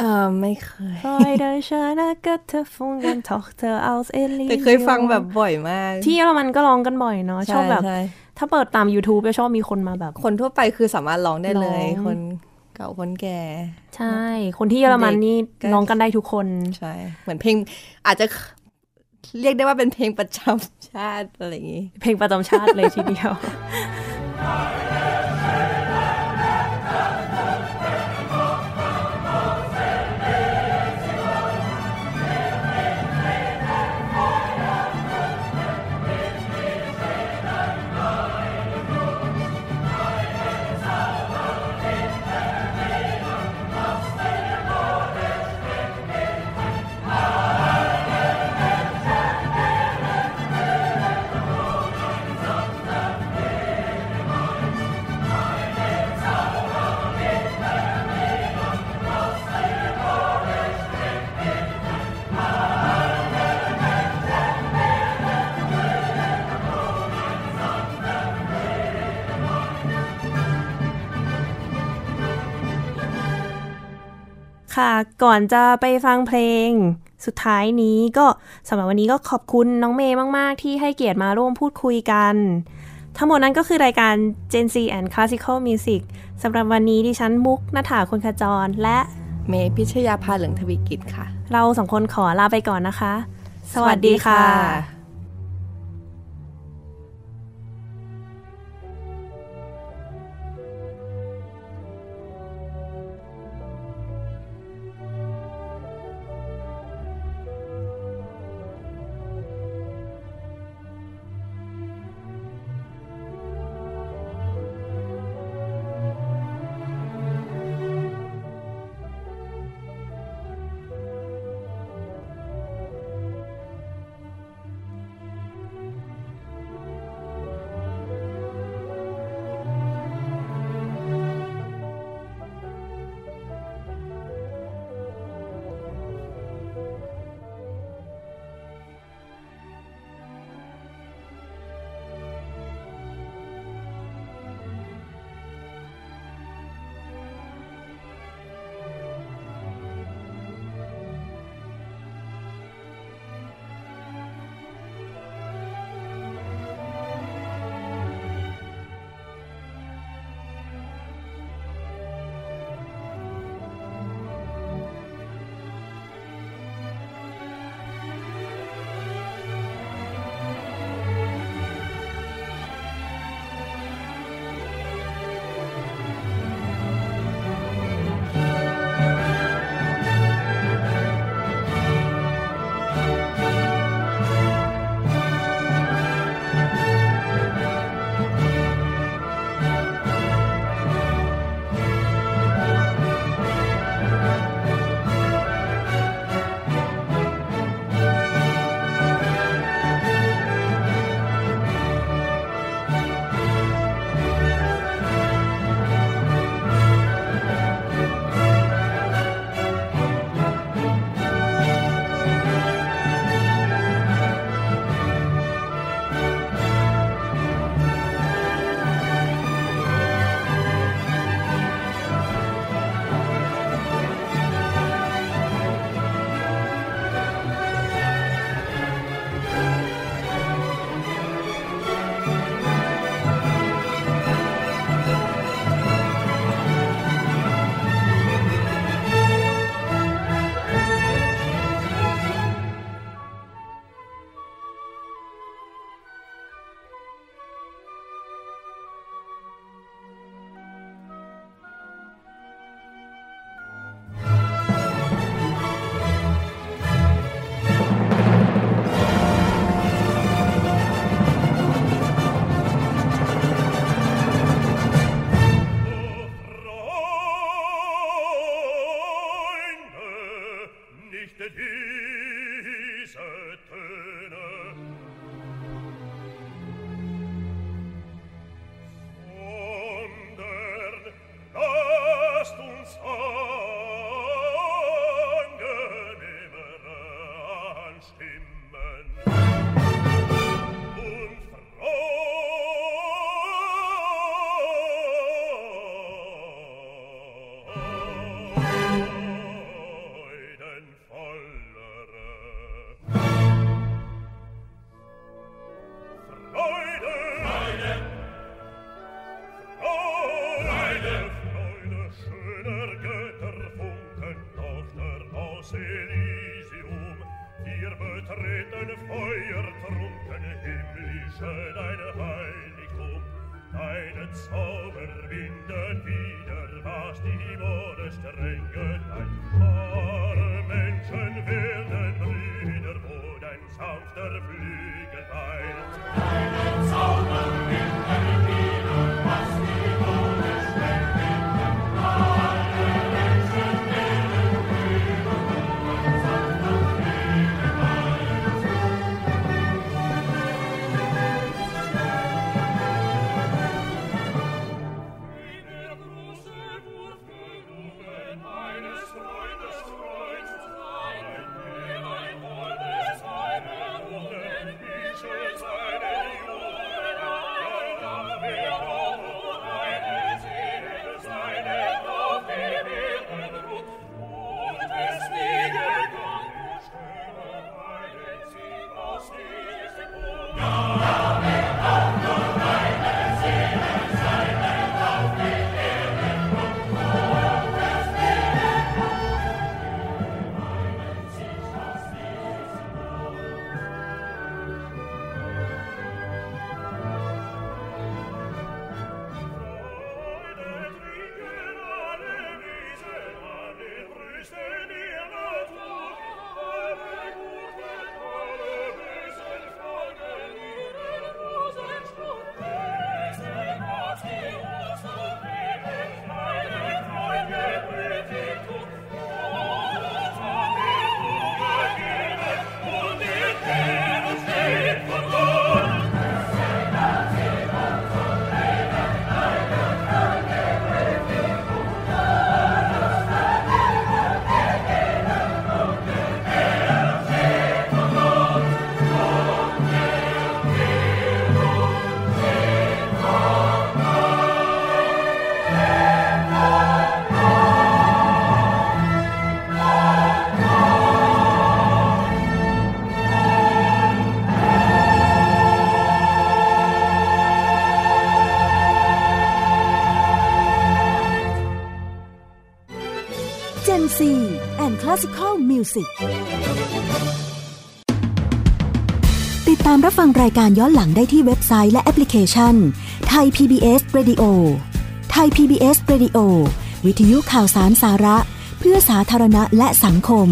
เออไม่เคย Freude schöne Götter funken Tochter aus แต่เคยฟังแบบบ่อยมาก ที่เยอรมันก็ร้องกันบ่อยเนาะชอบแบบใช่ถ้าเปิดตาม YouTube จะชอบมีคนมาแบบ คนทั่วไปคือสามารถร้องได้เลยร้องคนเก่าคนแก่ ใช่ คนที่เยอรมันนี่เด็กก็ร้องกันได้ทุกคนใช่เหมือนเพลงอาจจะเรียกได้ว่าเป็นเพลงประจำชาติอะไรอย่างนี้ เพลงประจำชาติเลยทีเดียว ค่ะ ก่อนจะไปฟังเพลงสุดท้ายนี้ก็สำหรับวันนี้ก็ขอบคุณน้องเมย์มาก ๆ ที่ให้เกียรติมาร่วมพูดคุยกัน ทั้งหมดนั้นก็คือรายการ Gen Z and Classical Music สำหรับวันนี้ดิฉันมุกนาถาคนขจร และเมย์พิชยาภาเหลืองทวีกิจค่ะ เราสองคนขอลาไปก่อนนะคะ สวัสดีค่ะ Classical Music ติดตามรับฟังรายการย้อนหลังได้ที่เว็บไซต์และแอปพลิเคชันไทย PBS Radio ไทย PBS Radio วิทยุข่าวสารสาระ เพื่อสาธารณะและสังคม